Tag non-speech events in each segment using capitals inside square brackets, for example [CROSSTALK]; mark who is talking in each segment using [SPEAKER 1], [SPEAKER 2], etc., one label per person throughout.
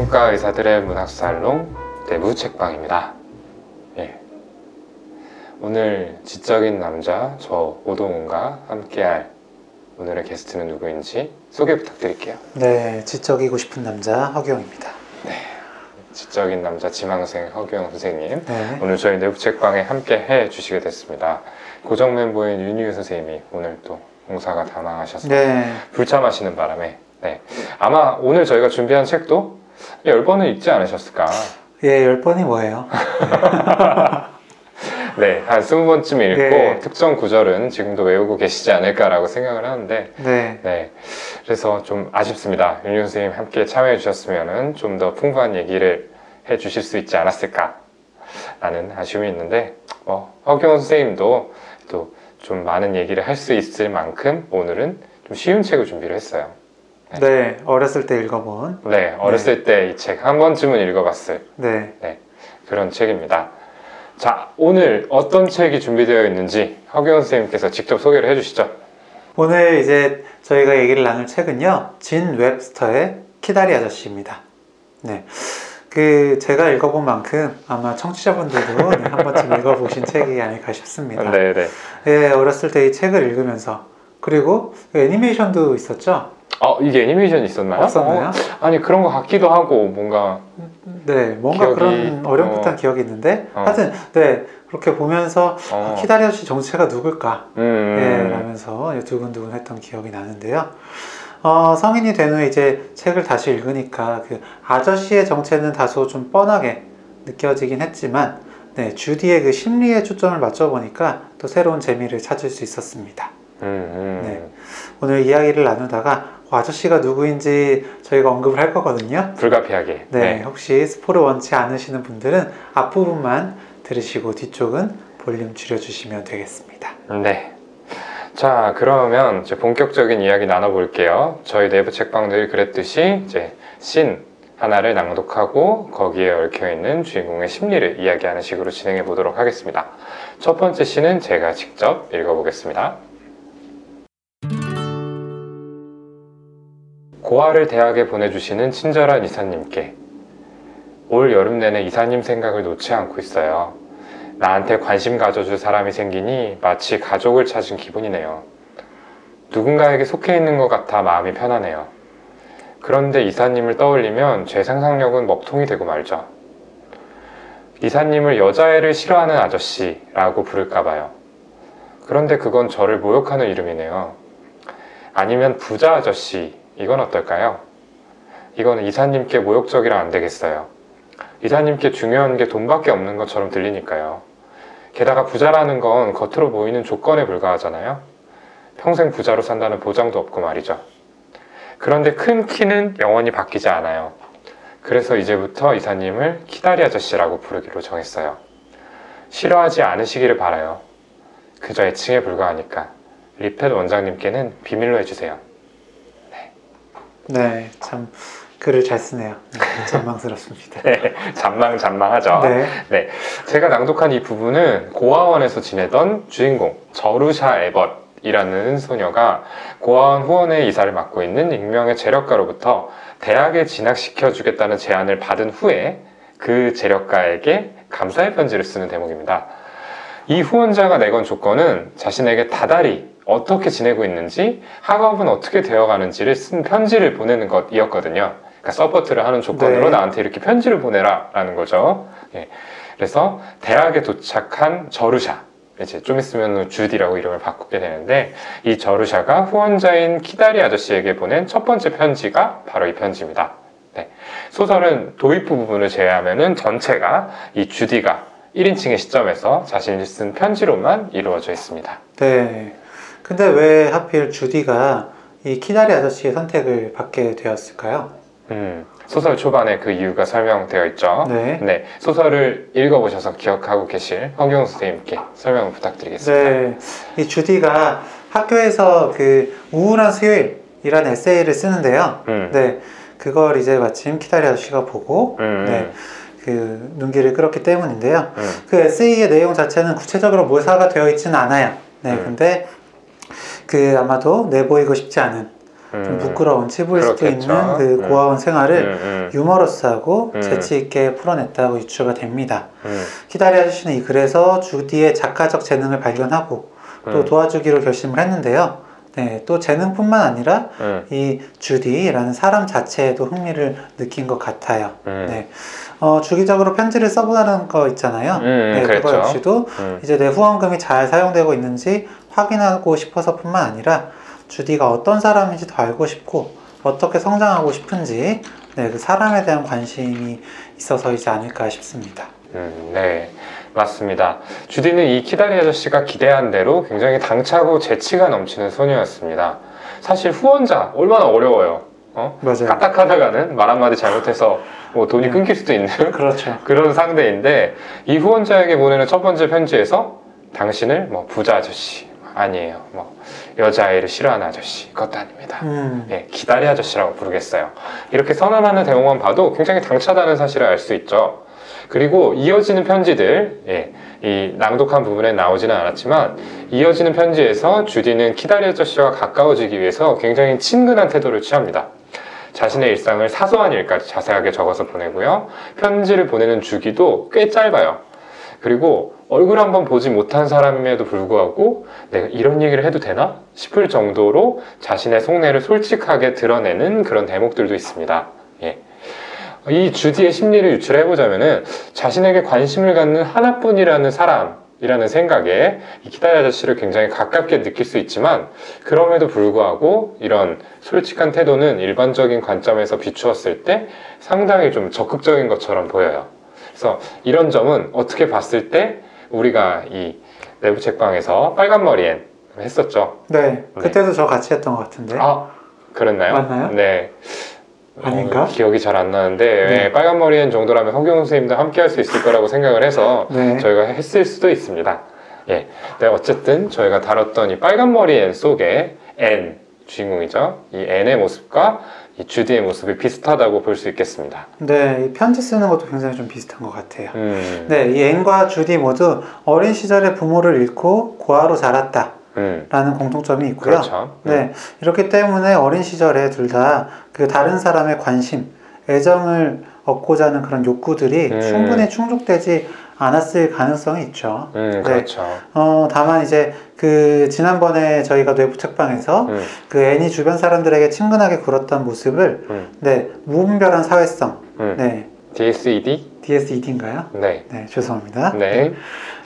[SPEAKER 1] 정신과 의사들의 문학살롱 내부 책방입니다. 예. 오늘 지적인 남자 저 오동훈과 함께할 오늘의 게스트는 누구인지 소개 부탁드릴게요.
[SPEAKER 2] 네, 지적이고 싶은 남자 허경입니다.
[SPEAKER 1] 지적인 남자 지망생 허경 선생님.
[SPEAKER 2] 네,
[SPEAKER 1] 오늘 저희 내부 책방에 함께 해 주시게 됐습니다. 고정 멤버인 윤유 선생님이 오늘 또 공사가 다망하셔서
[SPEAKER 2] 네,
[SPEAKER 1] 불참하시는 바람에 네. 아마 오늘 저희가 준비한 책도 10번은 읽지 않으셨을까
[SPEAKER 2] 예, 열 번이 뭐예요?
[SPEAKER 1] 네, [LAUGHS] 한 20번쯤 읽고
[SPEAKER 2] 네.
[SPEAKER 1] 특정 구절은 지금도 외우고 계시지 않을까라고 생각을 하는데
[SPEAKER 2] 네,
[SPEAKER 1] 네, 그래서 좀 아쉽습니다. 윤유 선생님 함께 참여해 주셨으면 좀 더 풍부한 얘기를 해 주실 수 있지 않았을까 라는 아쉬움이 있는데 뭐 허경 선생님도 또 좀 많은 얘기를 할 수 있을 만큼 오늘은 좀 쉬운 책을 준비를 했어요.
[SPEAKER 2] 네, 어렸을 때 읽어본,
[SPEAKER 1] 네, 어렸을 때 이 책 한 번쯤은 읽어봤을
[SPEAKER 2] 네,
[SPEAKER 1] 그런 책입니다. 자, 오늘 어떤 책이 준비되어 있는지 허경 선생님께서 직접 소개를 해주시죠.
[SPEAKER 2] 오늘 이제 저희가 얘기를 나눌 책은요, 진 웹스터의 키다리 아저씨입니다. 네, 그 제가 읽어본 만큼 아마 청취자분들도 네, 한 번쯤 읽어보신 [LAUGHS] 책이 아닐까 싶습니다.
[SPEAKER 1] 네, 네.
[SPEAKER 2] 네, 어렸을 때 이 책을 읽으면서 그리고 그 애니메이션도 있었죠?
[SPEAKER 1] 어, 이게 애니메이션이 있었나요?
[SPEAKER 2] 없었나요?
[SPEAKER 1] 어, 아니, 그런 것 같기도 하고, 뭔가,
[SPEAKER 2] 네, 뭔가
[SPEAKER 1] 기억이-
[SPEAKER 2] 그런 어렴풋한
[SPEAKER 1] 어.
[SPEAKER 2] 기억이 있는데
[SPEAKER 1] 어.
[SPEAKER 2] 하여튼 네 그렇게 보면서
[SPEAKER 1] 어,
[SPEAKER 2] 아, 키다리 아저씨 정체가 누굴까
[SPEAKER 1] 음,
[SPEAKER 2] 네, 라면서 두근두근 했던 기억이 나는데요. 어, 성인이 된 후에 이제 책을 다시 읽으니까 그 아저씨의 정체는 다소 좀 뻔하게 느껴지긴 했지만 네, 주디의 그 심리에 초점을 맞춰보니까 또 새로운 재미를 찾을 수 있었습니다.
[SPEAKER 1] 음, 음.
[SPEAKER 2] 네. 오늘 이야기를 나누다가 어, 아저씨가 누구인지 저희가 언급을 할 거거든요.
[SPEAKER 1] 불가피하게.
[SPEAKER 2] 네, 혹시 스포를 원치 않으시는 분들은 앞부분만 들으시고 뒤쪽은 볼륨 줄여주시면 되겠습니다.
[SPEAKER 1] 네. 자, 그러면 이제 본격적인 이야기 나눠볼게요. 저희 내부 책방들 그랬듯이 이제 신 하나를 낭독하고 거기에 얽혀있는 주인공의 심리를 이야기하는 식으로 진행해 보도록 하겠습니다. 첫 번째 시는 제가 직접 읽어보겠습니다. 고아를 대학에 보내주시는 친절한 이사님께 올 여름 내내 이사님 생각을 놓지 않고 있어요. 나한테 관심 가져줄 사람이 생기니 마치 가족을 찾은 기분이네요. 누군가에게 속해 있는 것 같아 마음이 편하네요. 그런데 이사님을 떠올리면 제 상상력은 먹통이 되고 말죠. 이사님을 여자애를 싫어하는 아저씨라고 부를까봐요. 그런데 그건 저를 모욕하는 이름이네요. 아니면 부자 아저씨, 이건 어떨까요? 이거는 이사님께 모욕적이라 안 되겠어요. 이사님께 중요한 게 돈밖에 없는 것처럼 들리니까요. 게다가 부자라는 건 겉으로 보이는 조건에 불과하잖아요. 평생 부자로 산다는 보장도 없고 말이죠. 그런데 큰 키는 영원히 바뀌지 않아요. 그래서 이제부터 이사님을 키다리 아저씨라고 부르기로 정했어요. 싫어하지 않으시기를 바라요. 그저 애칭에 불과하니까. 리펫 원장님께는 비밀로 해주세요.
[SPEAKER 2] 네, 참 글을 잘 쓰네요. 네, [LAUGHS] 전망스럽습니다. [LAUGHS]
[SPEAKER 1] 잔망 잔망하죠.
[SPEAKER 2] 네,
[SPEAKER 1] 네, 제가 낭독한 이 부분은 고아원에서 지내던 주인공 저루샤 에벗 이라는 소녀가 고아원 후원의 이사를 맡고 있는 익명의 재력가로부터 대학에 진학시켜 주겠다는 제안을 받은 후에 그 재력가에게 감사의 편지를 쓰는 대목입니다. 이 후원자가 내건 조건은 자신에게 다달이 어떻게 지내고 있는지 학업은 어떻게 되어가는지를 쓴 편지를 보내는 것이었거든요. 그러니까 support를 하는 조건으로
[SPEAKER 2] 네.
[SPEAKER 1] 나한테 이렇게 편지를 보내라라는 거죠. 예. 그래서 대학에 도착한 저루샤 이제 좀 있으면 주디라고 이름을 바꾸게 되는데 이 저루샤가 후원자인 키다리 아저씨에게 보낸 첫 번째 편지가 바로 이 편지입니다. 네. 소설은 도입부 부분을 제외하면은 전체가 이 주디가 1인칭의 시점에서 자신이 쓴 편지로만 이루어져 있습니다.
[SPEAKER 2] 네. 근데 왜 하필 주디가 이 키다리 아저씨의 선택을 받게 되었을까요?
[SPEAKER 1] 음, 소설 초반에 그 이유가 설명되어 있죠.
[SPEAKER 2] 네.
[SPEAKER 1] 네, 소설을 읽어보셔서 기억하고 계실 허경 선생님께 설명을 부탁드리겠습니다.
[SPEAKER 2] 네. 이 주디가 학교에서 그 우울한 수요일이라는 에세이를 쓰는데요.
[SPEAKER 1] 음,
[SPEAKER 2] 네. 그걸 이제 마침 키다리 아저씨가 보고
[SPEAKER 1] 음,
[SPEAKER 2] 네. 그 눈길을 끌었기 때문인데요.
[SPEAKER 1] 음,
[SPEAKER 2] 그 에세이의 내용 자체는 구체적으로 묘사가 되어 있지는 않아요. 네,
[SPEAKER 1] 음.
[SPEAKER 2] 근데 그 아마도 내보이고 싶지 않은 좀
[SPEAKER 1] 음.
[SPEAKER 2] 부끄러운 치부일 수도
[SPEAKER 1] 그렇겠죠.
[SPEAKER 2] 있는 그
[SPEAKER 1] 음.
[SPEAKER 2] 고아원 생활을
[SPEAKER 1] 음, 음,
[SPEAKER 2] 유머러스하고
[SPEAKER 1] 음.
[SPEAKER 2] 재치 있게 풀어냈다고 유추가 됩니다.
[SPEAKER 1] 음,
[SPEAKER 2] 키다리 아저씨는 이 글에서 주디의 작가적 재능을 발견하고 또
[SPEAKER 1] 음,
[SPEAKER 2] 도와주기로 결심을 했는데요. 네, 또 재능뿐만 아니라
[SPEAKER 1] 음,
[SPEAKER 2] 이 주디라는 사람 자체에도 흥미를 느낀 것 같아요.
[SPEAKER 1] 음.
[SPEAKER 2] 네, 어, 주기적으로 편지를 써보라는 거 있잖아요.
[SPEAKER 1] 음,
[SPEAKER 2] 네, 그거. 역시도
[SPEAKER 1] 음.
[SPEAKER 2] 이제 내 후원금이 잘 사용되고 있는지 확인하고 싶어서 뿐만 아니라 주디가 어떤 사람인지 더 알고 싶고 어떻게 성장하고 싶은지 네, 그 사람에 대한 관심이 있어서이지 않을까 싶습니다.
[SPEAKER 1] 음, 네, 맞습니다. 주디는 이 키다리 아저씨가 기대한 대로 굉장히 당차고 재치가 넘치는 소녀였습니다. 사실 후원자 얼마나 어려워요. 어?
[SPEAKER 2] 맞아요.
[SPEAKER 1] 까딱하다가는 말 한마디 잘못해서 뭐 돈이
[SPEAKER 2] 네.
[SPEAKER 1] 끊길 수도 있는 [LAUGHS]
[SPEAKER 2] 그렇죠. [LAUGHS]
[SPEAKER 1] 그런 상대인데 이 후원자에게 보내는 첫 번째 편지에서 당신을 뭐 부자 아저씨 아니에요. 뭐 여자아이를 싫어하는 아저씨 그것도 아닙니다.
[SPEAKER 2] 음,
[SPEAKER 1] 예, 기다리 아저씨라고 부르겠어요. 이렇게 선언하는 대목만 봐도 굉장히 당차다는 사실을 알 수 있죠. 그리고 이어지는 편지들, 예, 이 낭독한 부분에 나오지는 않았지만 이어지는 편지에서 주디는 키다리 아저씨와 가까워지기 위해서 굉장히 친근한 태도를 취합니다. 자신의 일상을 사소한 일까지 자세하게 적어서 보내고요. 편지를 보내는 주기도 꽤 짧아요. 그리고 얼굴 한번 보지 못한 사람임에도 불구하고 내가 이런 얘기를 해도 되나 싶을 정도로 자신의 속내를 솔직하게 드러내는 그런 대목들도 있습니다. 예. 이 주디의 심리를 유출해 보자면은 자신에게 관심을 갖는 하나뿐이라는 사람이라는 생각에 이 키다리 아저씨를 굉장히 가깝게 느낄 수 있지만 그럼에도 불구하고 이런 솔직한 태도는 일반적인 관점에서 비추었을 때 상당히 좀 적극적인 것처럼 보여요. 그래서 이런 점은 어떻게 봤을 때 우리가 이 내부 책방에서 빨간 머리엔 했었죠.
[SPEAKER 2] 네, 그때도 저 같이 했던 것 같은데.
[SPEAKER 1] 아, 그랬나요?
[SPEAKER 2] 맞나요?
[SPEAKER 1] 네.
[SPEAKER 2] 아닌가?
[SPEAKER 1] 어, 기억이 잘 안 나는데
[SPEAKER 2] 네.
[SPEAKER 1] 예, 빨간 머리 앤 정도라면 허경 선생님도 함께 할 수 있을 거라고 생각을 해서
[SPEAKER 2] 네.
[SPEAKER 1] 저희가 했을 수도 있습니다. 예. 네, 어쨌든 저희가 다뤘던 이 빨간 머리 앤 속에 앤 주인공이죠. 이 앤의 모습과 이 주디의 모습이 비슷하다고 볼 수 있겠습니다.
[SPEAKER 2] 네, 이 편지 쓰는 것도 굉장히 좀 비슷한 것 같아요.
[SPEAKER 1] 음,
[SPEAKER 2] 네, 이 앤과 주디 모두 어린 시절에 부모를 잃고 고아로 자랐다라는
[SPEAKER 1] 음,
[SPEAKER 2] 공통점이 있고요.
[SPEAKER 1] 그렇죠.
[SPEAKER 2] 네, 이렇게 때문에 어린 시절에 둘 다 그 다른 사람의 관심, 애정을 얻고자 하는 그런 욕구들이
[SPEAKER 1] 음.
[SPEAKER 2] 충분히 충족되지 않았을 가능성이 있죠.
[SPEAKER 1] 음,
[SPEAKER 2] 네.
[SPEAKER 1] 그렇죠.
[SPEAKER 2] 어, 다만 이제 그 지난번에 저희가 내부 책방에서
[SPEAKER 1] 음,
[SPEAKER 2] 그 애니 주변 사람들에게 친근하게 굴었던 모습을
[SPEAKER 1] 음,
[SPEAKER 2] 네, 무분별한 사회성,
[SPEAKER 1] 음.
[SPEAKER 2] 네,
[SPEAKER 1] DSED?
[SPEAKER 2] DSED인가요?
[SPEAKER 1] 네.
[SPEAKER 2] 네, 죄송합니다.
[SPEAKER 1] 네.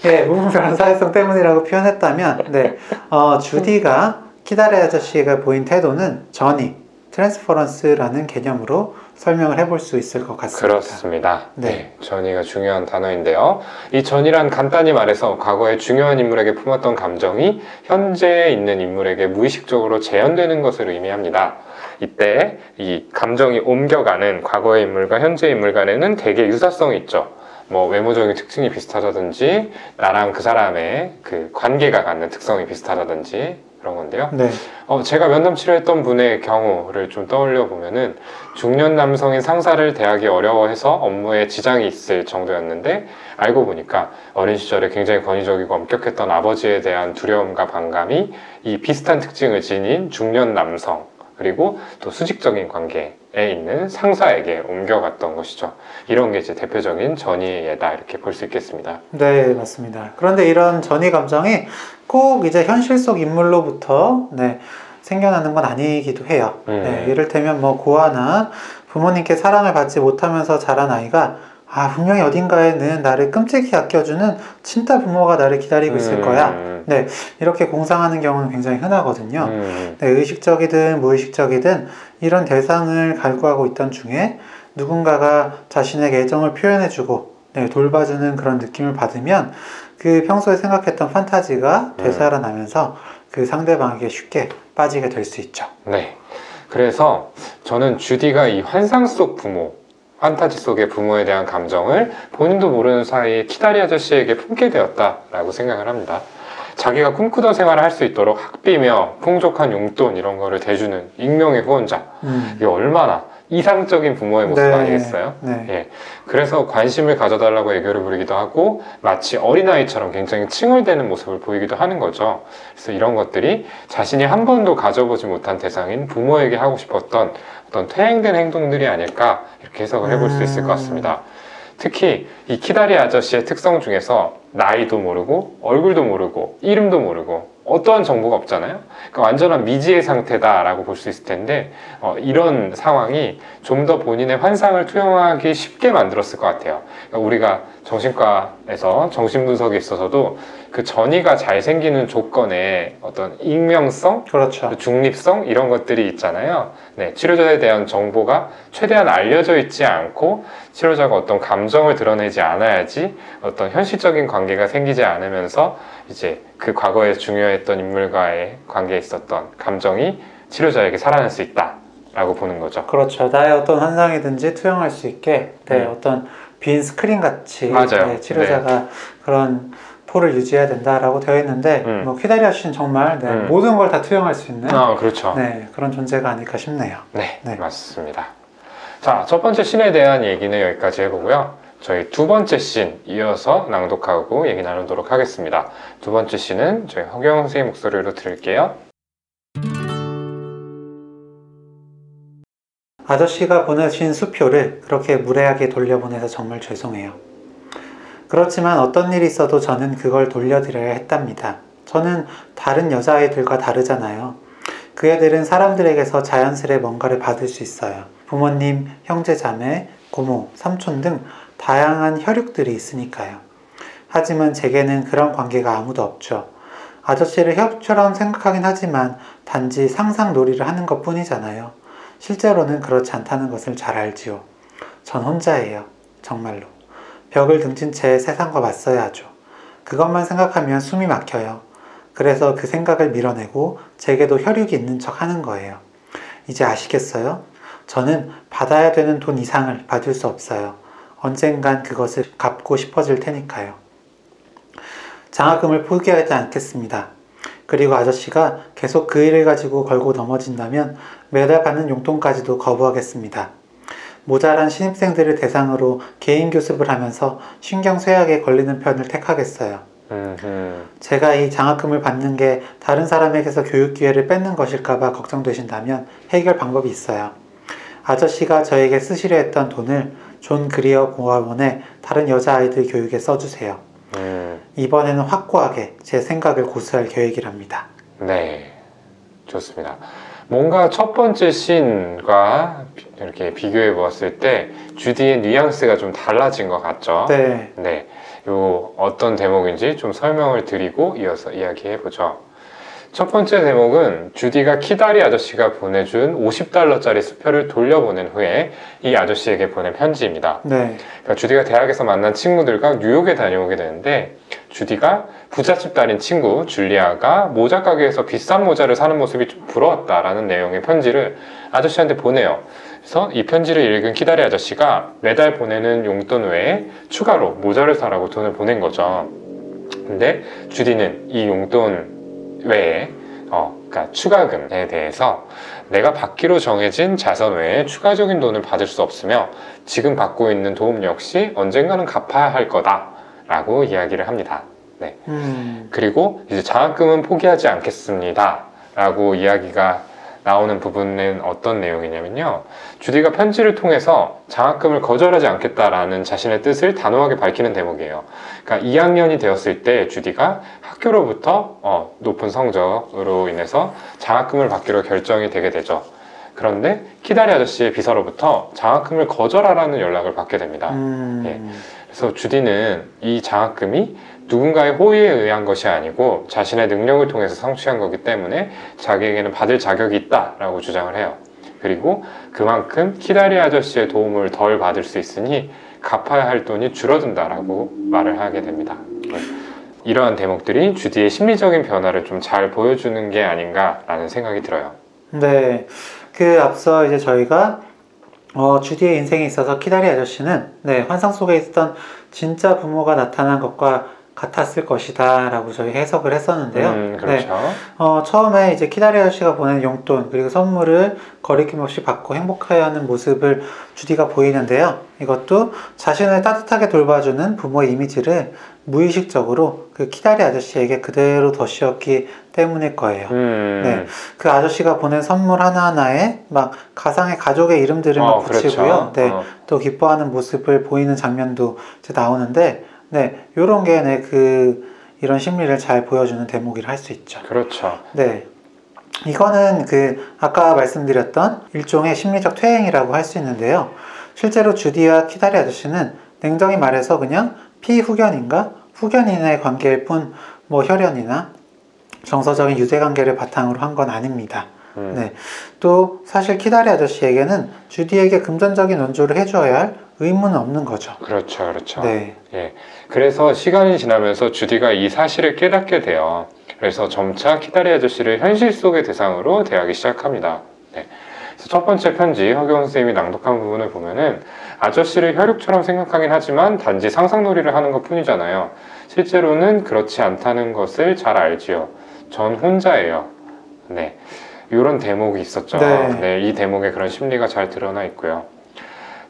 [SPEAKER 2] 네, 무분별한 사회성 때문이라고 표현했다면, 네, 어, 주디가 키다리 아저씨가 보인 태도는 전이, transference라는 개념으로 설명을 해볼 수 있을 것 같습니다.
[SPEAKER 1] 그렇습니다.
[SPEAKER 2] 네.
[SPEAKER 1] 네. 전이가 중요한 단어인데요. 이 전이란 간단히 말해서 과거에 중요한 인물에게 품었던 감정이 현재에 있는 인물에게 무의식적으로 재현되는 것을 의미합니다. 이때 이 감정이 옮겨가는 과거의 인물과 현재 인물 간에는 대개 유사성이 있죠. 뭐 외모적인 특징이 비슷하다든지 나랑 그 사람의 그 관계가 갖는 특성이 비슷하다든지 그런 건데요.
[SPEAKER 2] 네,
[SPEAKER 1] 어, 제가 면담 치료했던 분의 경우를 좀 떠올려 보면은 중년 남성인 상사를 대하기 어려워해서 업무에 지장이 있을 정도였는데 알고 보니까 어린 시절에 굉장히 권위적이고 엄격했던 아버지에 대한 두려움과 반감이 이 비슷한 특징을 지닌 중년 남성 그리고 또 수직적인 관계에 있는 상사에게 옮겨갔던 것이죠. 이런 게 이제 대표적인 전이의 예다 이렇게 볼 수 있겠습니다.
[SPEAKER 2] 네, 맞습니다. 그런데 이런 전이 감정이 꼭 이제 현실 속 인물로부터 네, 생겨나는 건 아니기도 해요.
[SPEAKER 1] 음.
[SPEAKER 2] 네, 이를테면 뭐 고아나 부모님께 사랑을 받지 못하면서 자란 아이가 아 분명히 어딘가에는 나를 끔찍히 아껴주는 친타 부모가 나를 기다리고 있을 거야.
[SPEAKER 1] 음,
[SPEAKER 2] 네, 이렇게 공상하는 경우는 굉장히 흔하거든요.
[SPEAKER 1] 음,
[SPEAKER 2] 네, 의식적이든 무의식적이든 이런 대상을 갈구하고 있던 중에 누군가가 자신에게 애정을 표현해주고 네, 돌봐주는 그런 느낌을 받으면 그 평소에 생각했던 판타지가 되살아나면서 그 상대방에게 쉽게 빠지게 될 수 있죠.
[SPEAKER 1] 네. 그래서 저는 주디가 이 환상 속 부모, 판타지 속의 부모에 대한 감정을 본인도 모르는 사이에 키다리 아저씨에게 품게 되었다라고 생각을 합니다. 자기가 꿈꾸던 생활을 할 수 있도록 학비며 풍족한 용돈 이런 거를 대주는 익명의 후원자.
[SPEAKER 2] 음,
[SPEAKER 1] 이게 얼마나 이상적인 부모의 모습 아니겠어요?
[SPEAKER 2] 네.
[SPEAKER 1] 예. 그래서 관심을 가져달라고 애교를 부리기도 하고 마치 어린아이처럼 굉장히 칭얼대는 모습을 보이기도 하는 거죠. 그래서 이런 것들이 자신이 한 번도 가져보지 못한 대상인 부모에게 하고 싶었던 어떤 퇴행된 행동들이 아닐까 이렇게 해석을 해볼 수 있을 것 같습니다. 특히 이 키다리 아저씨의 특성 중에서 나이도 모르고 얼굴도 모르고 이름도 모르고 어떠한 정보가 없잖아요. 그러니까 완전한 미지의 상태다라고 볼 수 있을 텐데 어, 이런 상황이 좀 더 본인의 환상을 투영하기 쉽게 만들었을 것 같아요. 그러니까 우리가 정신과에서 정신분석에 있어서도 그 전이가 잘 생기는 조건에 어떤 익명성,
[SPEAKER 2] 그렇죠.
[SPEAKER 1] 그 중립성 이런 것들이 있잖아요. 네, 치료자에 대한 정보가 최대한 알려져 있지 않고 치료자가 어떤 감정을 드러내지 않아야지 어떤 현실적인 관계가 생기지 않으면서 이제 그 과거에 중요했던 인물과의 관계에 있었던 감정이 치료자에게 살아날 수 있다라고 보는 거죠.
[SPEAKER 2] 그렇죠. 나의 어떤 환상이든지 투영할 수 있게 네,
[SPEAKER 1] 음.
[SPEAKER 2] 어떤 빈 스크린 같이. 네, 치료자가 그런 폼을 유지해야 된다라고 되어 있는데
[SPEAKER 1] 음.
[SPEAKER 2] 뭐 키다리 아저씨는 정말 네,
[SPEAKER 1] 음.
[SPEAKER 2] 모든 걸 다 투영할 수 있는
[SPEAKER 1] 아, 그렇죠.
[SPEAKER 2] 네, 그런 존재가 아닐까 싶네요.
[SPEAKER 1] 네,
[SPEAKER 2] 네.
[SPEAKER 1] 맞습니다. 자, 첫 번째 씬에 대한 얘기는 여기까지 해보고요. 저희 두 번째 씬 이어서 낭독하고 얘기 나누도록 하겠습니다. 두 번째 씬은 저희 허경 선생님 목소리로 들을게요.
[SPEAKER 2] 아저씨가 보내신 수표를 그렇게 무례하게 돌려보내서 정말 죄송해요. 그렇지만 어떤 일이 있어도 저는 그걸 돌려드려야 했답니다. 저는 다른 여자아이들과 다르잖아요. 그 애들은 사람들에게서 자연스레 뭔가를 받을 수 있어요. 부모님, 형제, 자매, 고모, 삼촌 등 다양한 혈육들이 있으니까요. 하지만 제게는 그런 관계가 아무도 없죠. 아저씨를 혈육처럼 생각하긴 하지만 단지 상상 놀이를 하는 것 뿐이잖아요. 실제로는 그렇지 않다는 것을 잘 알지요. 전 혼자예요. 정말로. 벽을 등진 채 세상과 맞서야 하죠. 그것만 생각하면 숨이 막혀요. 그래서 그 생각을 밀어내고 제게도 혈육이 있는 척 하는 거예요. 이제 아시겠어요? 저는 받아야 되는 돈 이상을 받을 수 없어요. 언젠간 그것을 갚고 싶어질 테니까요. 장학금을 포기하지 않겠습니다. 그리고 아저씨가 계속 그 일을 가지고 걸고 넘어진다면 매달 받는 용돈까지도 거부하겠습니다. 모자란 신입생들을 대상으로 개인 교습을 하면서 신경 쇠약에 걸리는 편을 택하겠어요.
[SPEAKER 1] 음,
[SPEAKER 2] 제가 이 장학금을 받는 게 다른 사람에게서 교육 기회를 뺏는 것일까봐 걱정되신다면 해결 방법이 있어요. 아저씨가 저에게 쓰시려 했던 돈을 존 그리어 고아원의 다른 여자아이들 교육에 써주세요.
[SPEAKER 1] 음,
[SPEAKER 2] 이번에는 확고하게 제 생각을 고수할 계획이랍니다.
[SPEAKER 1] 네, 좋습니다. 뭔가 첫 번째 씬과 비- 이렇게 비교해 보았을 때 주디의 뉘앙스가 좀 달라진 것 같죠?
[SPEAKER 2] 네,
[SPEAKER 1] 네, 요 어떤 대목인지 좀 설명을 드리고 이어서 이야기해 보죠. 첫 번째 대목은 주디가 키다리 아저씨가 보내준 50달러짜리 수표를 돌려보낸 후에 이 아저씨에게 보낸 편지입니다.
[SPEAKER 2] 네,
[SPEAKER 1] 그러니까 주디가 대학에서 만난 친구들과 뉴욕에 다녀오게 되는데 주디가 부잣집 딸인 친구 줄리아가 모자 가게에서 비싼 모자를 사는 모습이 좀 부러웠다라는 내용의 편지를 아저씨한테 보내요. 그래서 이 편지를 읽은 키다리 아저씨가 매달 보내는 용돈 외에 추가로 모자를 사라고 돈을 보낸 거죠. 근데 주디는 이 용돈 외에 어, 그러니까 추가금에 대해서 내가 받기로 정해진 자선 외에 추가적인 돈을 받을 수 없으며 지금 받고 있는 도움 역시 언젠가는 갚아야 할 거다 라고 이야기를 합니다. 네.
[SPEAKER 2] 음,
[SPEAKER 1] 그리고 이제 장학금은 포기하지 않겠습니다 라고 이야기가 나오는 부분은 어떤 내용이냐면요. 주디가 편지를 통해서 장학금을 거절하지 않겠다라는 자신의 뜻을 단호하게 밝히는 대목이에요. 그러니까 2학년이 되었을 때 주디가 학교로부터 어, 높은 성적으로 인해서 장학금을 받기로 결정이 되게 되죠. 그런데 키다리 아저씨의 비서로부터 장학금을 거절하라는 연락을 받게 됩니다.
[SPEAKER 2] 음,
[SPEAKER 1] 그래서 주디는 이 장학금이 누군가의 호의에 의한 것이 아니고 자신의 능력을 통해서 성취한 거기 때문에 자기에게는 받을 자격이 있다라고 주장을 해요. 그리고 그만큼 키다리 아저씨의 도움을 덜 받을 수 있으니 갚아야 할 돈이 줄어든다라고 말을 하게 됩니다. 네. 이러한 대목들이 주디의 심리적인 변화를 좀 잘 보여주는 게 아닌가라는 생각이 들어요.
[SPEAKER 2] 네. 그 앞서 이제 저희가 어, 주디의 인생에 있어서 키다리 아저씨는 네, 환상 속에 있었던 진짜 부모가 나타난 것과 같았을 것이다 라고 저희 해석을 했었는데요.
[SPEAKER 1] 음, 그렇죠.
[SPEAKER 2] 어, 처음에 이제 키다리 아저씨가 보낸 용돈 그리고 선물을 거리낌 없이 받고 행복해하는 모습을 주디가 보이는데요. 이것도 자신을 따뜻하게 돌봐주는 부모의 이미지를 무의식적으로 그 키다리 아저씨에게 그대로 덧씌웠기 때문일 거예요.
[SPEAKER 1] 음,
[SPEAKER 2] 네. 그 아저씨가 보낸 선물 하나하나에 막 가상의 가족의 이름들을 막
[SPEAKER 1] 어,
[SPEAKER 2] 붙이고요.
[SPEAKER 1] 그렇죠.
[SPEAKER 2] 네.
[SPEAKER 1] 어,
[SPEAKER 2] 또 기뻐하는 모습을 보이는 장면도 이제 나오는데, 네, 요런 게, 네, 그, 이런 심리를 잘 보여주는 대목이라 할 수 있죠.
[SPEAKER 1] 그렇죠.
[SPEAKER 2] 네. 이거는 그, 아까 말씀드렸던 일종의 심리적 퇴행이라고 할 수 있는데요. 실제로 주디와 키다리 아저씨는 냉정히 말해서 그냥 피후견인가 후견인의 관계일 뿐, 뭐 혈연이나 정서적인 유대 관계를 바탕으로 한 건 아닙니다.
[SPEAKER 1] 음,
[SPEAKER 2] 네. 또 사실 키다리 아저씨에게는 주디에게 금전적인 원조를 해주어야 할 의무는 없는 거죠.
[SPEAKER 1] 그렇죠, 그렇죠.
[SPEAKER 2] 네.
[SPEAKER 1] 예. 그래서 시간이 지나면서 주디가 이 사실을 깨닫게 돼요. 그래서 점차 키다리 아저씨를 현실 속의 대상으로 대하기 시작합니다. 네. 첫 번째 편지 허경 선생님이 낭독한 부분을 보면은 아저씨를 혈육처럼 생각하긴 하지만 단지 상상놀이를 하는 것 뿐이잖아요. 실제로는 그렇지 않다는 것을 잘 알지요. 전 혼자예요. 네. 이런 대목이 있었죠.
[SPEAKER 2] 네.
[SPEAKER 1] 네, 이 대목에 그런 심리가 잘 드러나 있고요.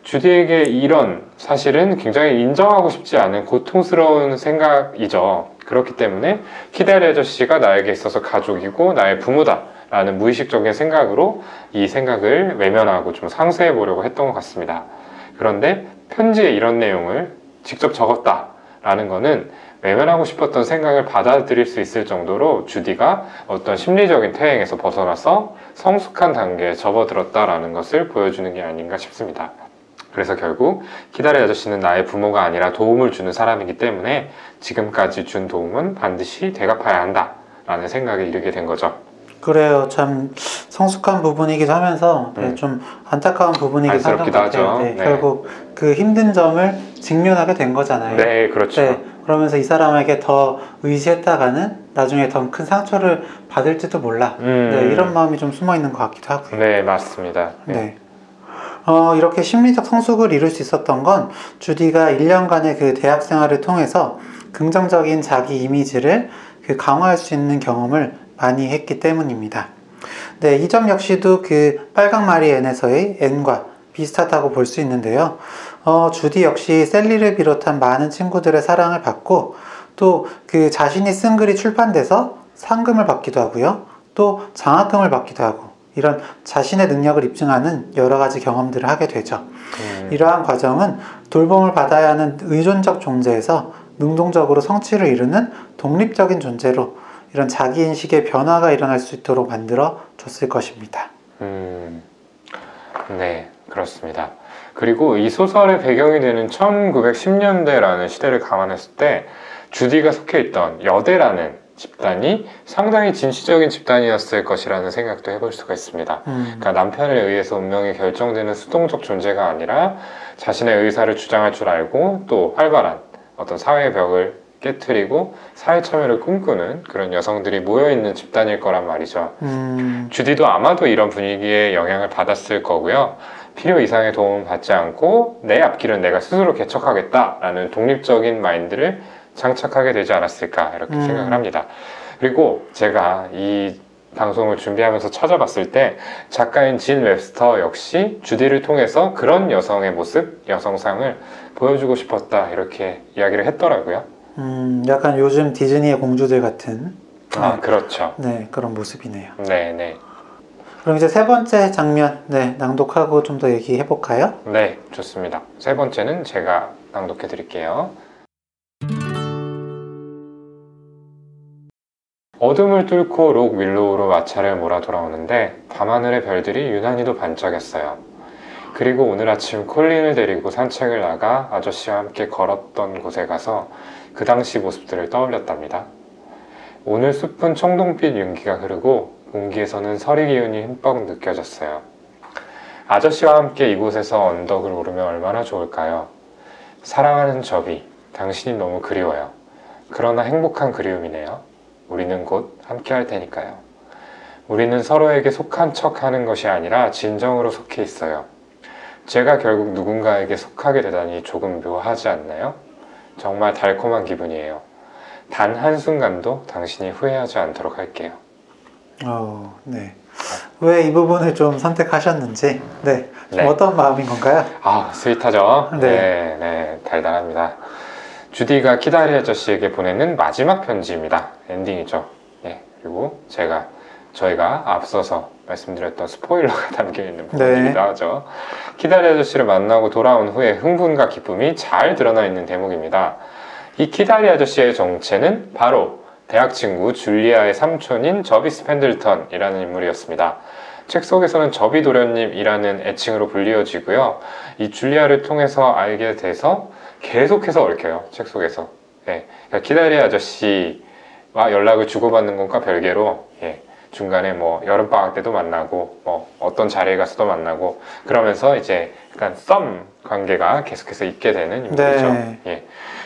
[SPEAKER 1] 주디에게 이런 사실은 굉장히 인정하고 싶지 않은 고통스러운 생각이죠. 그렇기 때문에 키다리 아저씨가 나에게 있어서 가족이고 나의 부모다. 라는 무의식적인 생각으로 이 생각을 외면하고 좀 상쇄해 보려고 했던 것 같습니다. 그런데 편지에 이런 내용을 직접 적었다 라는 거는 외면하고 싶었던 생각을 받아들일 수 있을 정도로 주디가 어떤 심리적인 퇴행에서 벗어나서 성숙한 단계에 접어들었다라는 것을 보여주는 게 아닌가 싶습니다. 그래서 결국 키다리 아저씨는 나의 부모가 아니라 도움을 주는 사람이기 때문에 지금까지 준 도움은 반드시 되갚아야 한다 라는 생각에 이르게 된 거죠.
[SPEAKER 2] 그래요. 참 성숙한 부분이기도 하면서 네,
[SPEAKER 1] 음.
[SPEAKER 2] 좀 안타까운 부분이기도 한것
[SPEAKER 1] 안쓰럽기도
[SPEAKER 2] 같아요. 네,
[SPEAKER 1] 네.
[SPEAKER 2] 결국 그 힘든 점을 직면하게 된 거잖아요.
[SPEAKER 1] 네, 그렇죠.
[SPEAKER 2] 네, 그러면서 이 사람에게 더 의지했다가는 나중에 더 큰 상처를 받을지도 몰라.
[SPEAKER 1] 음.
[SPEAKER 2] 네, 이런 마음이 좀 숨어 있는 것 같기도 하고요.
[SPEAKER 1] 네, 맞습니다. 네.
[SPEAKER 2] 네. 어, 이렇게 심리적 성숙을 이룰 수 있었던 건 주디가 1년간의 그 대학 생활을 통해서 긍정적인 자기 이미지를 그 강화할 수 있는 경험을 많이 했기 때문입니다. 네, 이 점 역시도 그 빨강마리 N에서의 N과 비슷하다고 볼 수 있는데요. 어, 주디 역시 셀리를 비롯한 많은 친구들의 사랑을 받고 또 그 자신이 쓴 글이 출판돼서 상금을 받기도 하고요. 또 장학금을 받기도 하고 이런 자신의 능력을 입증하는 여러 가지 경험들을 하게 되죠.
[SPEAKER 1] 음,
[SPEAKER 2] 이러한 과정은 돌봄을 받아야 하는 의존적 존재에서 능동적으로 성취를 이루는 독립적인 존재로 이런 자기인식의 변화가 일어날 수 있도록 만들어 줬을 것입니다.
[SPEAKER 1] 음, 네, 그렇습니다. 그리고 이 소설의 배경이 되는 1910년대라는 시대를 감안했을 때 주디가 속해 있던 여대라는 집단이 상당히 진취적인 집단이었을 것이라는 생각도 해볼 수가 있습니다.
[SPEAKER 2] 음,
[SPEAKER 1] 그러니까 남편에 의해서 운명이 결정되는 수동적 존재가 아니라 자신의 의사를 주장할 줄 알고 또 활발한 어떤 사회의 벽을 깨트리고 사회 참여를 꿈꾸는 그런 여성들이 모여 있는 집단일 거란 말이죠.
[SPEAKER 2] 음,
[SPEAKER 1] 주디도 아마도 이런 분위기에 영향을 받았을 거고요. 필요 이상의 도움을 받지 않고 내 앞길은 내가 스스로 개척하겠다라는 독립적인 마인드를 장착하게 되지 않았을까 이렇게
[SPEAKER 2] 음.
[SPEAKER 1] 생각을 합니다. 그리고 제가 이 방송을 준비하면서 찾아봤을 때 작가인 진 웹스터 역시 주디를 통해서 그런 여성의 모습, 여성상을 보여주고 싶었다 이렇게 이야기를 했더라고요.
[SPEAKER 2] 음, 약간 요즘 디즈니의 공주들 같은
[SPEAKER 1] 아 그렇죠.
[SPEAKER 2] 네, 그런 모습이네요.
[SPEAKER 1] 네, 네,
[SPEAKER 2] 그럼 이제 세 번째 장면 네, 낭독하고 좀 더 얘기해 볼까요?
[SPEAKER 1] 네, 좋습니다. 세 번째는 제가 낭독해 드릴게요. 어둠을 뚫고 록 윌로우로 마차를 몰아 돌아오는데 밤하늘의 별들이 유난히도 반짝였어요. 그리고 오늘 아침 콜린을 데리고 산책을 나가 아저씨와 함께 걸었던 곳에 가서 그 당시 모습들을 떠올렸답니다. 오늘 숲은 청동빛 윤기가 흐르고 공기에서는 서리 기운이 흠뻑 느껴졌어요. 아저씨와 함께 이곳에서 언덕을 오르면 얼마나 좋을까요? 사랑하는 저비, 당신이 너무 그리워요. 그러나 행복한 그리움이네요. 우리는 곧 함께 할 테니까요. 우리는 서로에게 속한 척 하는 것이 아니라 진정으로 속해 있어요. 제가 결국 누군가에게 속하게 되다니 조금 묘하지 않나요? 정말 달콤한 기분이에요. 단 한순간도 당신이 후회하지 않도록 할게요.
[SPEAKER 2] 어, 네. 왜 이 부분을 좀 선택하셨는지, 네. 좀
[SPEAKER 1] 네.
[SPEAKER 2] 어떤 마음인 건가요?
[SPEAKER 1] 아, 스윗하죠?
[SPEAKER 2] 네.
[SPEAKER 1] 네, 네, 달달합니다. 주디가 키다리 아저씨에게 보내는 마지막 편지입니다. 엔딩이죠. 예, 그리고 제가, 저희가 앞서서 말씀드렸던 스포일러가 [LAUGHS] 담겨 있는 부분이기도 하죠. 키다리 아저씨를 만나고 돌아온 후에 흥분과 기쁨이 잘 드러나 있는 대목입니다. 이 키다리 아저씨의 정체는 바로 대학 친구 줄리아의 삼촌인 저비스 펜들턴이라는 인물이었습니다. 책 속에서는 저비 도련님이라는 애칭으로 불리워지고요. 이 줄리아를 통해서 알게 돼서 계속해서 얽혀요. 책 속에서. 예. 그러니까 키다리 아저씨와 연락을 주고받는 것과 별개로 예. 중간에 뭐 여름 방학 때도 만나고 뭐 어떤 자리에 가서도 만나고 그러면서 이제 약간 썸 관계가 계속해서 있게 되는 인물이죠.
[SPEAKER 2] 네.
[SPEAKER 1] 예.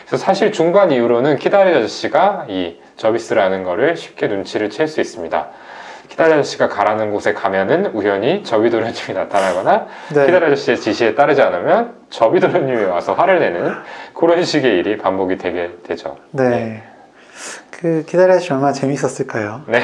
[SPEAKER 1] 그래서 사실 중반 이후로는 키다리 아저씨가 이 저비스라는 거를 쉽게 눈치를 챌 수 있습니다. 키다리 아저씨가 가라는 곳에 가면은 우연히 저비도련님이 나타나거나
[SPEAKER 2] 네.
[SPEAKER 1] 키다리 아저씨의 지시에 따르지 않으면 저비도련님이 와서 화를 내는 그런 식의 일이 반복이 되게 되죠.
[SPEAKER 2] 네. 그 기다려주시 얼마나 재밌었을까요?
[SPEAKER 1] 네.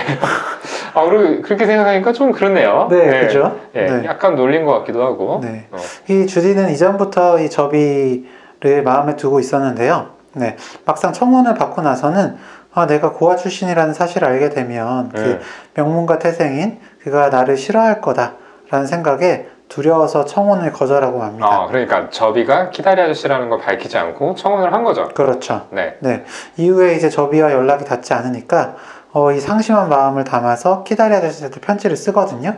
[SPEAKER 1] 아, 그리고 그렇게 생각하니까 좀 그렇네요.
[SPEAKER 2] 네, 그죠?
[SPEAKER 1] 예,
[SPEAKER 2] 네.
[SPEAKER 1] 약간 놀린 것 같기도 하고.
[SPEAKER 2] 네.
[SPEAKER 1] 어,
[SPEAKER 2] 이 주디는 이전부터 이 접이를 마음에 두고 있었는데요. 네. 막상 청혼을 받고 나서는 아, 내가 고아 출신이라는 사실을 알게 되면 그
[SPEAKER 1] 음.
[SPEAKER 2] 명문가 태생인 그가 나를 싫어할 거다라는 생각에 두려워서 청혼을 거절하고 맙니다.
[SPEAKER 1] 아, 그러니까 저비가 키다리 아저씨라는 걸 밝히지 않고 청혼을 한 거죠.
[SPEAKER 2] 그렇죠.
[SPEAKER 1] 네.
[SPEAKER 2] 네. 이후에 이제 저비와 연락이 닿지 않으니까 어, 이 상심한 마음을 담아서 키다리 아저씨한테 편지를 쓰거든요.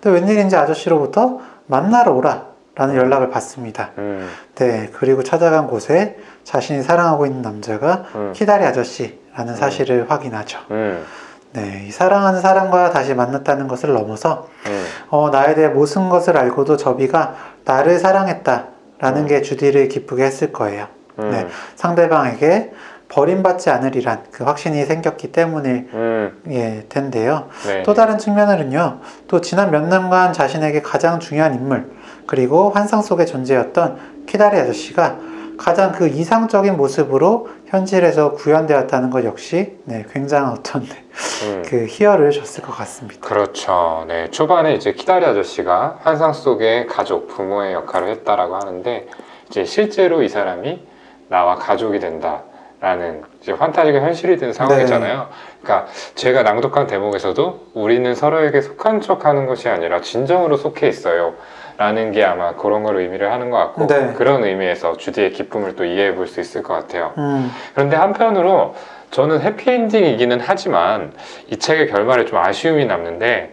[SPEAKER 2] 근데 웬일인지 아저씨로부터 만나러 오라 라는 연락을 받습니다.
[SPEAKER 1] 음,
[SPEAKER 2] 네. 그리고 찾아간 곳에 자신이 사랑하고 있는 남자가
[SPEAKER 1] 음,
[SPEAKER 2] 키다리 아저씨 라는 사실을 확인하죠.
[SPEAKER 1] 음,
[SPEAKER 2] 네. 이 사랑하는 사람과 다시 만났다는 것을 넘어서
[SPEAKER 1] 음.
[SPEAKER 2] 어, 나에 대해 모든 것을 알고도 저비가 나를 사랑했다라는
[SPEAKER 1] 음.
[SPEAKER 2] 게 주디를 기쁘게 했을 거예요.
[SPEAKER 1] 음,
[SPEAKER 2] 네. 상대방에게 버림받지 않으리란 그 확신이 생겼기 때문일
[SPEAKER 1] 음,
[SPEAKER 2] 예, 텐데요.
[SPEAKER 1] 네.
[SPEAKER 2] 또 다른 측면으로는요, 또 지난 몇 년간 자신에게 가장 중요한 인물, 그리고 환상 속에 존재했던 키다리 아저씨가 가장 그 이상적인 모습으로 현실에서 구현되었다는 것 역시 네, 굉장한 어떤
[SPEAKER 1] 음.
[SPEAKER 2] 그 희열을 줬을 것 같습니다.
[SPEAKER 1] 그렇죠. 네. 초반에 이제 키다리 아저씨가 환상 속의 가족, 부모의 역할을 했다라고 하는데, 이제 실제로 이 사람이 나와 가족이 된다라는 이제 환타지가 현실이 된 상황이잖아요. 그러니까 제가 낭독한 대목에서도 우리는 서로에게 속한 척 하는 것이 아니라 진정으로 속해 있어요. 라는 게 아마 그런 걸 의미를 하는 것 같고,
[SPEAKER 2] 네.
[SPEAKER 1] 그런 의미에서 주디의 기쁨을 또 이해해 볼 수 있을 것 같아요.
[SPEAKER 2] 음,
[SPEAKER 1] 그런데 한편으로 저는 해피엔딩이기는 하지만 이 책의 결말에 좀 아쉬움이 남는데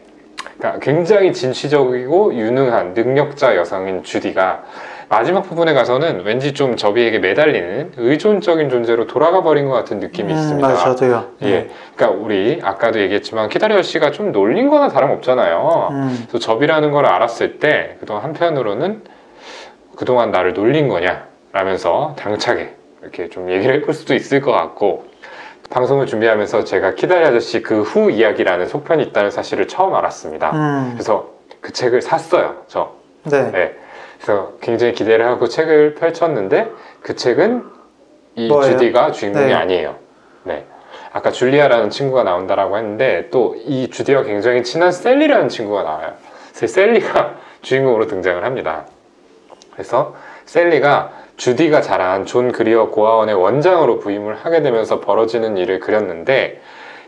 [SPEAKER 1] 그러니까 굉장히 진취적이고 유능한 능력자 여성인 주디가 마지막 부분에 가서는 왠지 좀 저비에게 매달리는 의존적인 존재로 돌아가 버린 것 같은 느낌이
[SPEAKER 2] 음,
[SPEAKER 1] 있습니다.
[SPEAKER 2] 맞아, 저도요.
[SPEAKER 1] 예, 그러니까 우리 아까도 얘기했지만 키다리오 씨가 좀 놀린 거나 다름없잖아요.
[SPEAKER 2] 음,
[SPEAKER 1] 그래서 접이라는 걸 알았을 때 그동안 한편으로는 그동안 나를 놀린 거냐 라면서 당차게 이렇게 좀 얘기를 해볼 수도 있을 것 같고 방송을 준비하면서 제가 키다리 아저씨 그 후 이야기라는 속편이 있다는 사실을 처음 알았습니다.
[SPEAKER 2] 음,
[SPEAKER 1] 그래서 그 책을 샀어요. 저.
[SPEAKER 2] 네.
[SPEAKER 1] 네. 그래서 굉장히 기대를 하고 책을 펼쳤는데 그 책은 이
[SPEAKER 2] 뭐예요?
[SPEAKER 1] 주디가 주인공이
[SPEAKER 2] 네.
[SPEAKER 1] 아니에요. 네. 아까 줄리아라는 친구가 나온다라고 했는데 또 이 주디와 굉장히 친한 셀리라는 친구가 나와요. 그래서 셀리가 [LAUGHS] 주인공으로 등장을 합니다. 그래서 셀리가 주디가 자란 존 그리어 고아원의 원장으로 부임을 하게 되면서 벌어지는 일을 그렸는데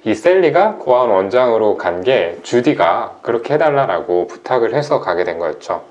[SPEAKER 1] 이 셀리가 고아원 원장으로 간 게 주디가 그렇게 해달라고 부탁을 해서 가게 된 거였죠.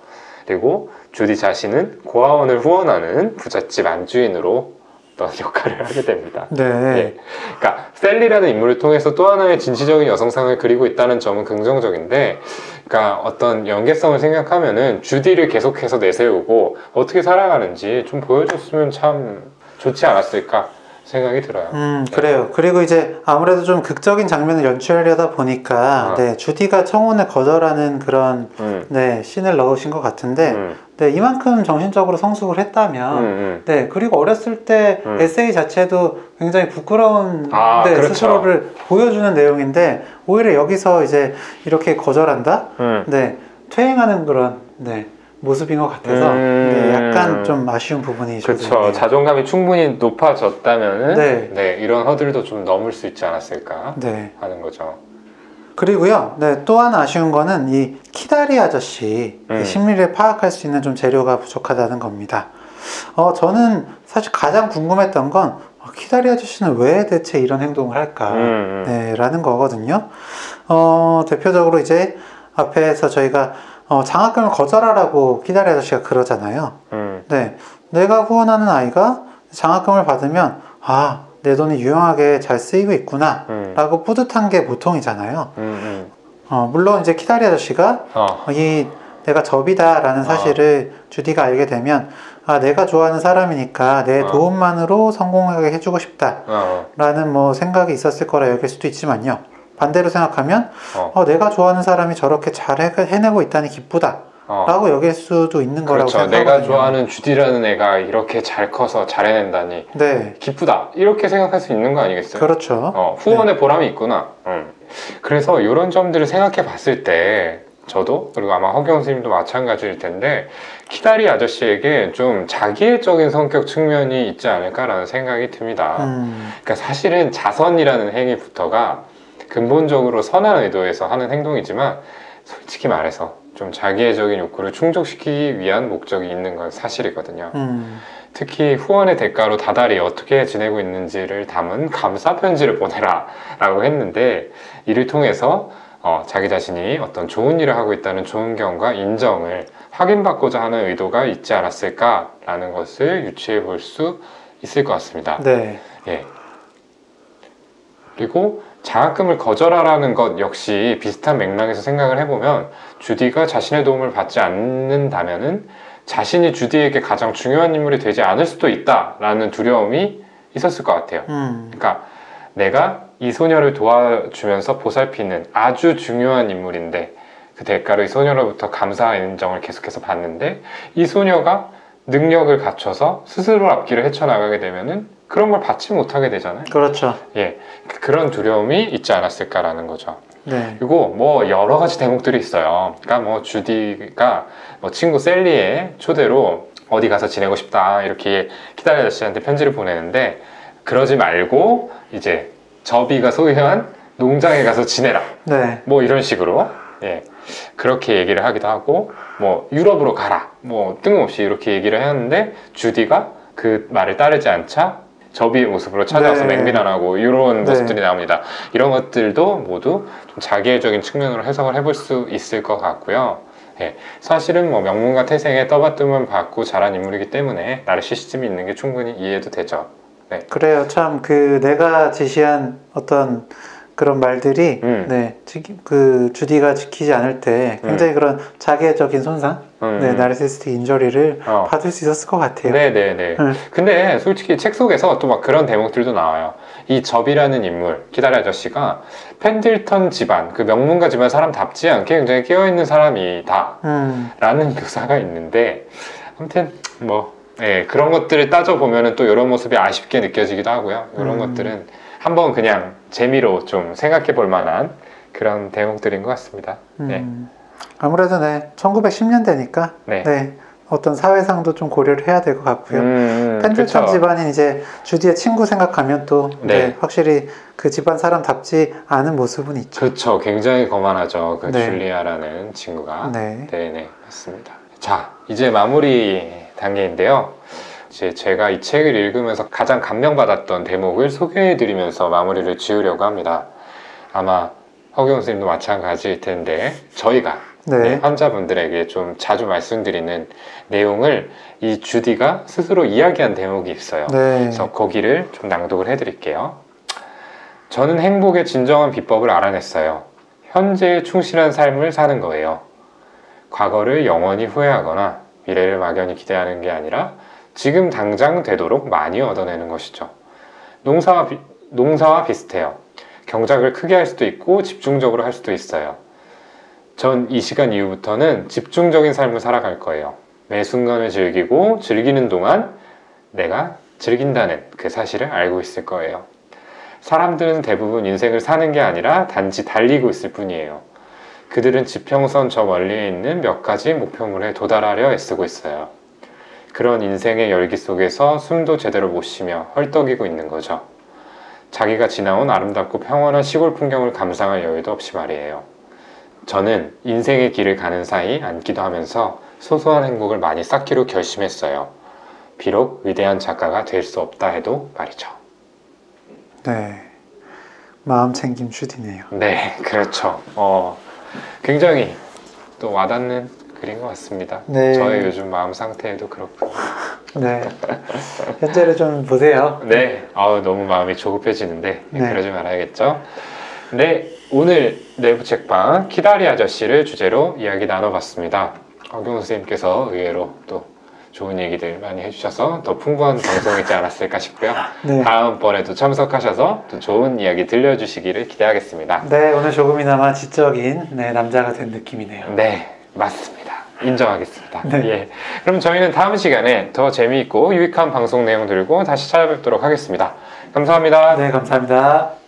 [SPEAKER 1] 그리고 주디 자신은 고아원을 후원하는 부잣집 안주인으로 어떤 [LAUGHS] 역할을 하게 됩니다.
[SPEAKER 2] 네.
[SPEAKER 1] 예. 그러니까 셀리라는 인물을 통해서 또 하나의 진취적인 여성상을 그리고 있다는 점은 긍정적인데, 그러니까 어떤 연계성을 생각하면은 주디를 계속해서 내세우고 어떻게 살아가는지 좀 보여줬으면 참 좋지 않았을까 생각이 들어요.
[SPEAKER 2] 음, 그래요. 그리고 이제 아무래도 좀 극적인 장면을 연출하려다 보니까,
[SPEAKER 1] 아.
[SPEAKER 2] 네, 주디가 청혼을 거절하는 그런,
[SPEAKER 1] 음,
[SPEAKER 2] 네, 씬을 넣으신 것 같은데,
[SPEAKER 1] 음,
[SPEAKER 2] 네, 이만큼 정신적으로 성숙을 했다면,
[SPEAKER 1] 음, 음.
[SPEAKER 2] 네, 그리고 어렸을 때
[SPEAKER 1] 음.
[SPEAKER 2] 에세이 자체도 굉장히 부끄러운
[SPEAKER 1] 아,
[SPEAKER 2] 네,
[SPEAKER 1] 그렇죠.
[SPEAKER 2] 스스로를 보여주는 내용인데, 오히려 여기서 이제 이렇게 거절한다?
[SPEAKER 1] 음.
[SPEAKER 2] 네, 퇴행하는 그런, 네, 모습인 것 같아서
[SPEAKER 1] 음.
[SPEAKER 2] 네, 약간 좀 아쉬운 부분이 좀
[SPEAKER 1] 그렇죠. 자존감이 충분히 높아졌다면은
[SPEAKER 2] 네.
[SPEAKER 1] 네, 이런 허들도 좀 넘을 수 있지 않았을까
[SPEAKER 2] 네.
[SPEAKER 1] 하는 거죠.
[SPEAKER 2] 그리고요, 네, 또 하나 아쉬운 거는 이 키다리 아저씨 그
[SPEAKER 1] 음.
[SPEAKER 2] 심리를 파악할 수 있는 좀 재료가 부족하다는 겁니다. 어, 저는 사실 가장 궁금했던 건 어, 키다리 아저씨는 왜 대체 이런 행동을 할까?
[SPEAKER 1] 음, 음.
[SPEAKER 2] 네, 라는 거거든요. 어, 대표적으로 이제 앞에서 저희가 어, 장학금을 거절하라고 키다리 아저씨가 그러잖아요.
[SPEAKER 1] 음,
[SPEAKER 2] 네, 내가 후원하는 아이가 장학금을 받으면 아, 내 돈이 유용하게 잘 쓰이고 있구나.
[SPEAKER 1] 음,
[SPEAKER 2] 라고 뿌듯한 게 보통이잖아요.
[SPEAKER 1] 음, 음.
[SPEAKER 2] 어, 물론 이제 키다리 아저씨가
[SPEAKER 1] 어,
[SPEAKER 2] 어, 이 내가 접이다라는 사실을 주디가 알게 되면 아 내가 좋아하는 사람이니까 내
[SPEAKER 1] 어.
[SPEAKER 2] 도움만으로 성공하게 해주고 싶다라는
[SPEAKER 1] 어,
[SPEAKER 2] 뭐 생각이 있었을 거라 여길 수도 있지만요 반대로 생각하면
[SPEAKER 1] 어,
[SPEAKER 2] 어, 내가 좋아하는 사람이 저렇게 잘 해, 해내고 있다니 기쁘다 라고
[SPEAKER 1] 어.
[SPEAKER 2] 여길 수도 있는 거라고
[SPEAKER 1] 그렇죠.
[SPEAKER 2] 생각하거든요.
[SPEAKER 1] 내가 좋아하는 주디라는 애가 이렇게 잘 커서 잘 해낸다니
[SPEAKER 2] 네,
[SPEAKER 1] 기쁘다. 이렇게 생각할 수 있는 거 아니겠어요?
[SPEAKER 2] 그렇죠.
[SPEAKER 1] 어, 후원의 보람이 있구나. 음. 그래서 이런 점들을 생각해 봤을 때 저도 그리고 아마 허경 스님도 마찬가지일 텐데 키다리 아저씨에게 좀 자기애적인 성격 측면이 있지 않을까라는 생각이 듭니다.
[SPEAKER 2] 음,
[SPEAKER 1] 그러니까 사실은 자선이라는 행위부터가 근본적으로 선한 의도에서 하는 행동이지만 솔직히 말해서 좀 자기애적인 욕구를 충족시키기 위한 목적이 있는 건 사실이거든요.
[SPEAKER 2] 음,
[SPEAKER 1] 특히 후원의 대가로 다달이 어떻게 지내고 있는지를 담은 감사 편지를 보내라 라고 했는데 이를 통해서 어, 자기 자신이 어떤 좋은 일을 하고 있다는 좋은 경과 인정을 확인받고자 하는 의도가 있지 않았을까라는 것을 유추해 볼 수 있을 것 같습니다.
[SPEAKER 2] 네,
[SPEAKER 1] 예. 그리고 장학금을 거절하라는 것 역시 비슷한 맥락에서 생각을 해보면 주디가 자신의 도움을 받지 않는다면은 자신이 주디에게 가장 중요한 인물이 되지 않을 수도 있다라는 두려움이 있었을 것 같아요.
[SPEAKER 2] 음,
[SPEAKER 1] 그러니까 내가 이 소녀를 도와주면서 보살피는 아주 중요한 인물인데 그 대가로 이 소녀로부터 감사와 인정을 계속해서 받는데 이 소녀가 능력을 갖춰서 스스로 앞길을 헤쳐나가게 되면은 그런 걸 받지 못하게 되잖아요.
[SPEAKER 2] 그렇죠.
[SPEAKER 1] 예, 그- 그런 두려움이 있지 않았을까라는 거죠.
[SPEAKER 2] 네,
[SPEAKER 1] 그리고 뭐 여러 가지 대목들이 있어요. 그러니까 뭐 주디가 뭐 친구 셀리의 초대로 어디 가서 지내고 싶다 이렇게 키다리 아저씨한테 편지를 보내는데 그러지 말고 이제 저비가 소유한 농장에 가서 지내라
[SPEAKER 2] 네,
[SPEAKER 1] 뭐 이런 식으로 예 그렇게 얘기를 하기도 하고 뭐 유럽으로 가라 뭐 뜬금없이 이렇게 얘기를 했는데 주디가 그 말을 따르지 않자 저비의 모습으로 찾아와서
[SPEAKER 2] 네.
[SPEAKER 1] 맹비난하고 이런
[SPEAKER 2] 네.
[SPEAKER 1] 모습들이 나옵니다. 이런 것들도 모두 좀 자기애적인 측면으로 해석을 해볼 수 있을 것 같고요. 예, 사실은 뭐 명문가 태생에 떠받침을 받고 자란 인물이기 때문에 나르시시즘이 있는 게 충분히 이해도 되죠.
[SPEAKER 2] 그래요. 참 그 내가 제시한 어떤 그런 말들이
[SPEAKER 1] 음.
[SPEAKER 2] 네, 지- 그 주디가 지키지 않을 때 굉장히 그런 자기애적인 손상,
[SPEAKER 1] 음.
[SPEAKER 2] 네, 나르시스틱 인저리를
[SPEAKER 1] 어.
[SPEAKER 2] 받을 수 있었을 것 같아요.
[SPEAKER 1] 네네네.
[SPEAKER 2] 음.
[SPEAKER 1] 근데 솔직히 책 속에서 또 막 그런 대목들도 나와요. 이 접이라는 인물, 기다리 아저씨가 펜들턴 집안, 그 명문가 집안 사람답지 않게 굉장히 깨어있는 사람이다.
[SPEAKER 2] 음,
[SPEAKER 1] 라는 묘사가 있는데, 아무튼 뭐, 예, 그런 것들을 따져보면은 또 이런 모습이 아쉽게 느껴지기도 하고요. 이런
[SPEAKER 2] 음.
[SPEAKER 1] 것들은 한번 그냥 재미로 좀 생각해 볼 만한 그런 대목들인 것 같습니다. 네.
[SPEAKER 2] 음. 아무래도 네, 1910년대니까
[SPEAKER 1] 네.
[SPEAKER 2] 네. 어떤 사회상도 좀 고려를 해야 될 것 같고요.
[SPEAKER 1] 음,
[SPEAKER 2] 펜들턴
[SPEAKER 1] 그쵸.
[SPEAKER 2] 집안인 이제 주디의 친구 생각하면 또
[SPEAKER 1] 네.
[SPEAKER 2] 네, 확실히 그 집안 사람답지 않은 모습은 있죠.
[SPEAKER 1] 그렇죠. 굉장히 거만하죠. 그
[SPEAKER 2] 네.
[SPEAKER 1] 줄리아라는 친구가.
[SPEAKER 2] 네.
[SPEAKER 1] 네네, 맞습니다. 자, 이제 마무리 단계인데요. 이제 제가 이 책을 읽으면서 가장 감명받았던 대목을 소개해드리면서 마무리를 지으려고 합니다. 아마 허경 선생님도 마찬가지일 텐데, 저희가
[SPEAKER 2] 네.
[SPEAKER 1] 네, 환자분들에게 좀 자주 말씀드리는 내용을 이 주디가 스스로 이야기한 대목이 있어요.
[SPEAKER 2] 네.
[SPEAKER 1] 그래서 거기를 좀 낭독을 해드릴게요. 저는 행복의 진정한 비법을 알아냈어요. 현재에 충실한 삶을 사는 거예요. 과거를 영원히 후회하거나 미래를 막연히 기대하는 게 아니라 지금 당장 되도록 많이 얻어내는 것이죠. 농사와, 비, 농사와 비슷해요. 경작을 크게 할 수도 있고 집중적으로 할 수도 있어요. 전 이 시간 이후부터는 집중적인 삶을 살아갈 거예요. 매 순간을 즐기고 즐기는 동안 내가 즐긴다는 그 사실을 알고 있을 거예요. 사람들은 대부분 인생을 사는 게 아니라 단지 달리고 있을 뿐이에요. 그들은 지평선 저 멀리에 있는 몇 가지 목표물에 도달하려 애쓰고 있어요. 그런 인생의 열기 속에서 숨도 제대로 못 쉬며 헐떡이고 있는 거죠. 자기가 지나온 아름답고 평온한 시골 풍경을 감상할 여유도 없이 말이에요. 저는 인생의 길을 가는 사이 앉기도 하면서 소소한 행복을 많이 쌓기로 결심했어요. 비록 위대한 작가가 될 수 없다 해도 말이죠.
[SPEAKER 2] 네. 마음 챙김 슈디네요.
[SPEAKER 1] 네, [LAUGHS] 그렇죠. 어, 굉장히 또 와닿는 글인 것 같습니다.
[SPEAKER 2] 네.
[SPEAKER 1] 저의 요즘 마음 상태에도 그렇고. [LAUGHS]
[SPEAKER 2] 네. 현재를 좀 보세요.
[SPEAKER 1] 네, 아우, 너무 마음이 조급해지는데
[SPEAKER 2] 네.
[SPEAKER 1] 그러지 말아야겠죠. 네, 오늘 내부 책방 키다리 아저씨를 주제로 이야기 나눠봤습니다. 황경 선생님께서 의외로 또 좋은 얘기들 많이 해주셔서 더 풍부한 방송이지 않았을까 싶고요. [LAUGHS]
[SPEAKER 2] 네.
[SPEAKER 1] 다음번에도 참석하셔서 또 좋은 이야기 들려주시기를 기대하겠습니다.
[SPEAKER 2] 네, 오늘 조금이나마 지적인 네, 남자가 된 느낌이네요.
[SPEAKER 1] 네, 맞습니다. 인정하겠습니다.
[SPEAKER 2] 네.
[SPEAKER 1] 예. 그럼 저희는 다음 시간에 더 재미있고 유익한 방송 내용 들고 다시 찾아뵙도록 하겠습니다. 감사합니다.
[SPEAKER 2] 네, 감사합니다.